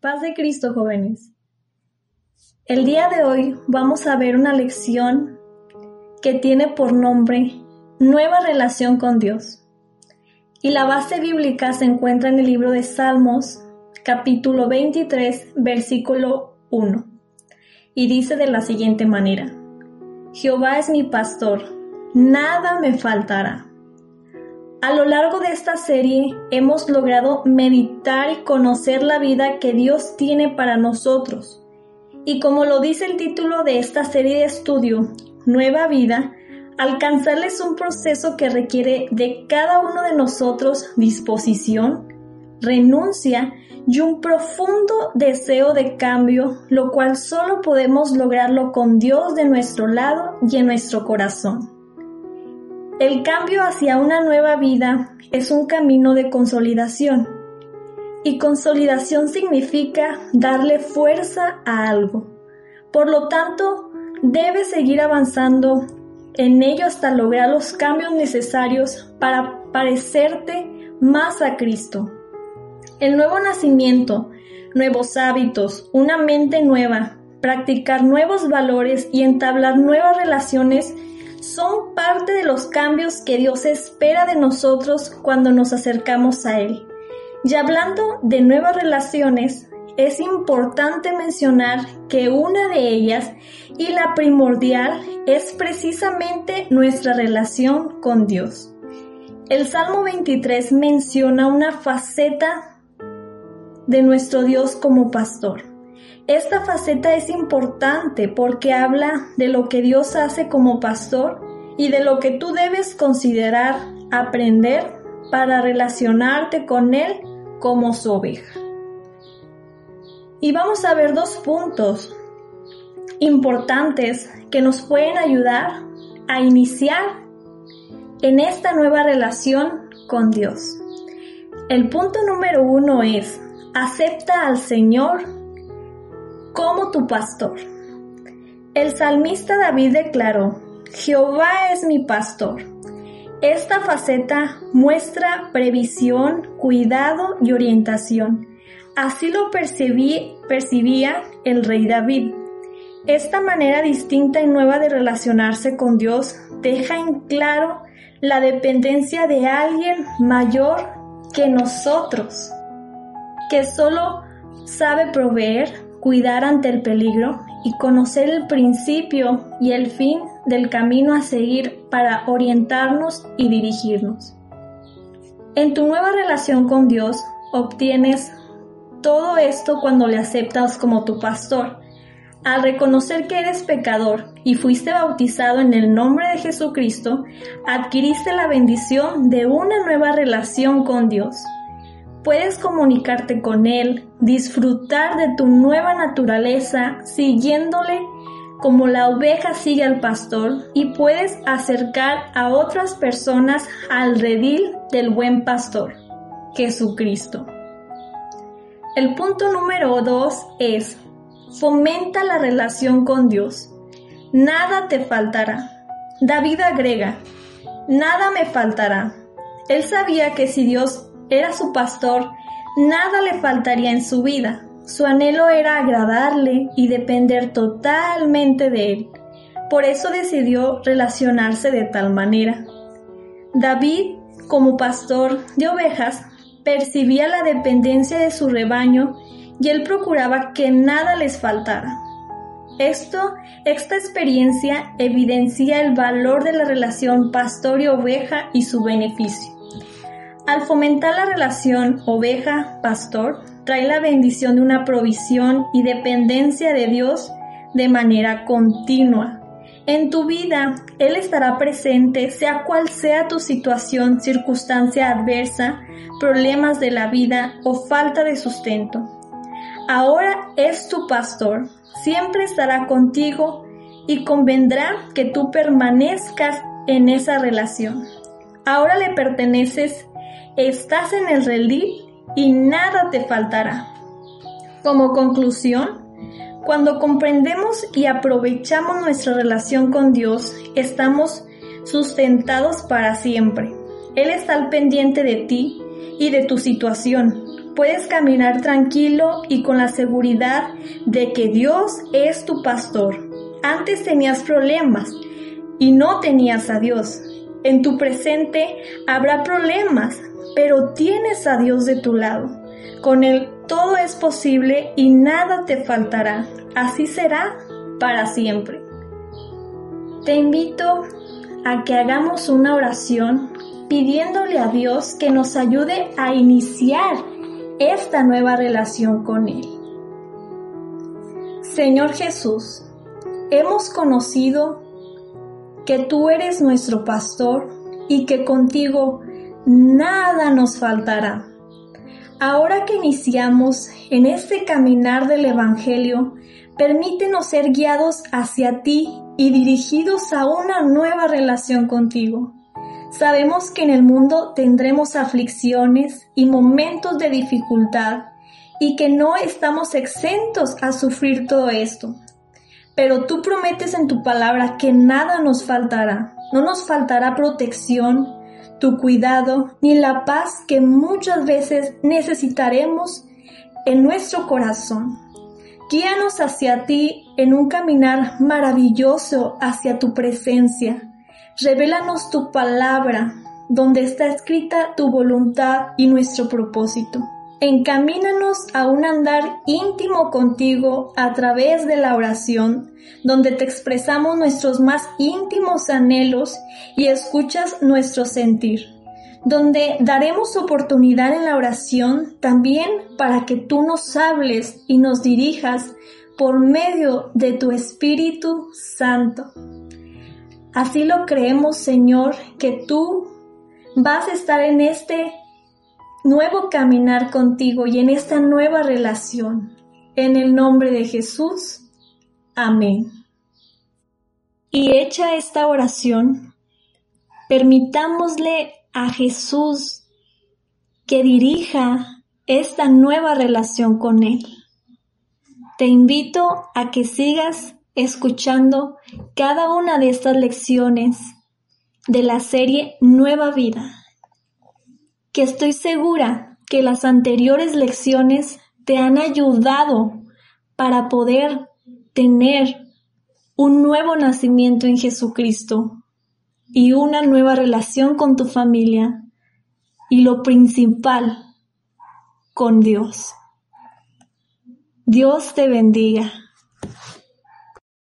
Paz de Cristo, jóvenes. El día de hoy vamos a ver una lección que tiene por nombre Nueva relación con Dios. Y la base bíblica se encuentra en el libro de Salmos, capítulo 23, versículo 1. Y dice de la siguiente manera, Jehová es mi pastor, nada me faltará. A lo largo de esta serie hemos logrado meditar y conocer la vida que Dios tiene para nosotros. Y como lo dice el título de esta serie de estudio, Nueva Vida, alcanzarles un proceso que requiere de cada uno de nosotros disposición, renuncia y un profundo deseo de cambio, lo cual solo podemos lograrlo con Dios de nuestro lado y en nuestro corazón. El cambio hacia una nueva vida es un camino de consolidación. Y consolidación significa darle fuerza a algo. Por lo tanto, debes seguir avanzando en ello hasta lograr los cambios necesarios para parecerte más a Cristo. El nuevo nacimiento, nuevos hábitos, una mente nueva, practicar nuevos valores y entablar nuevas relaciones son parte de los cambios que Dios espera de nosotros cuando nos acercamos a Él. Y hablando de nuevas relaciones, es importante mencionar que una de ellas y la primordial es precisamente nuestra relación con Dios. El Salmo 23 menciona una faceta de nuestro Dios como pastor. Esta faceta es importante porque habla de lo que Dios hace como pastor y de lo que tú debes considerar, aprender para relacionarte con Él como su oveja. Y vamos a ver dos puntos importantes que nos pueden ayudar a iniciar en esta nueva relación con Dios. El punto número uno es, acepta al Señor como tu pastor. El salmista David declaró, Jehová es mi pastor. Esta faceta muestra previsión, cuidado y orientación. Así lo percibí, percibía el rey David. Esta manera distinta y nueva de relacionarse con Dios deja en claro la dependencia de alguien mayor que nosotros, que solo sabe proveer, cuidar ante el peligro y conocer el principio y el fin del camino a seguir para orientarnos y dirigirnos. En tu nueva relación con Dios obtienes todo esto cuando le aceptas como tu pastor. Al reconocer que eres pecador y fuiste bautizado en el nombre de Jesucristo, adquiriste la bendición de una nueva relación con Dios puedes comunicarte con Él, disfrutar de tu nueva naturaleza siguiéndole como la oveja sigue al pastor y puedes acercar a otras personas al redil del buen pastor, Jesucristo. El punto número dos es, fomenta la relación con Dios. Nada te faltará. David agrega, nada me faltará. Él sabía que si Dios era su pastor, nada le faltaría en su vida. Su anhelo era agradarle y depender totalmente de él. Por eso decidió relacionarse de tal manera. David, como pastor de ovejas, percibía la dependencia de su rebaño y él procuraba que nada les faltara. Esto, esta experiencia evidencia el valor de la relación pastor y oveja y su beneficio. Al fomentar la relación oveja-pastor, trae la bendición de una provisión y dependencia de Dios de manera continua. En tu vida, Él estará presente, sea cual sea tu situación, circunstancia adversa, problemas de la vida o falta de sustento. Ahora es tu pastor, siempre estará contigo y convendrá que tú permanezcas en esa relación. Ahora le perteneces, estás en el redil y nada te faltará. Como conclusión, cuando comprendemos y aprovechamos nuestra relación con Dios, estamos sustentados para siempre. Él está al pendiente de ti y de tu situación. Puedes caminar tranquilo y con la seguridad de que Dios es tu pastor. Antes tenías problemas y no tenías a Dios. En tu presente habrá problemas, pero tienes a Dios de tu lado. Con Él todo es posible y nada te faltará. Así será para siempre. Te invito a que hagamos una oración pidiéndole a Dios que nos ayude a iniciar esta nueva relación con Él. Señor Jesús, hemos conocido que tú eres nuestro pastor y que contigo nada nos faltará. Ahora que iniciamos en este caminar del Evangelio, permítenos ser guiados hacia ti y dirigidos a una nueva relación contigo. Sabemos que en el mundo tendremos aflicciones y momentos de dificultad y que no estamos exentos a sufrir todo esto. Pero tú prometes en tu palabra que nada nos faltará. No nos faltará protección, tu cuidado ni la paz que muchas veces necesitaremos en nuestro corazón. Guíanos hacia ti en un caminar maravilloso hacia tu presencia. Revélanos tu palabra, donde está escrita tu voluntad y nuestro propósito. Encamínanos a un andar íntimo contigo a través de la oración, donde te expresamos nuestros más íntimos anhelos y escuchas nuestro sentir, donde daremos oportunidad en la oración también para que tú nos hables y nos dirijas por medio de tu Espíritu Santo. Así lo creemos, Señor, que tú vas a estar en este nuevo caminar contigo y en esta nueva relación. En el nombre de Jesús. Amén. Y hecha esta oración, permitámosle a Jesús que dirija esta nueva relación con Él. Te invito a que sigas escuchando cada una de estas lecciones de la serie Nueva Vida que estoy segura que las anteriores lecciones te han ayudado para poder tener un nuevo nacimiento en Jesucristo y una nueva relación con tu familia y lo principal, con Dios. Dios te bendiga.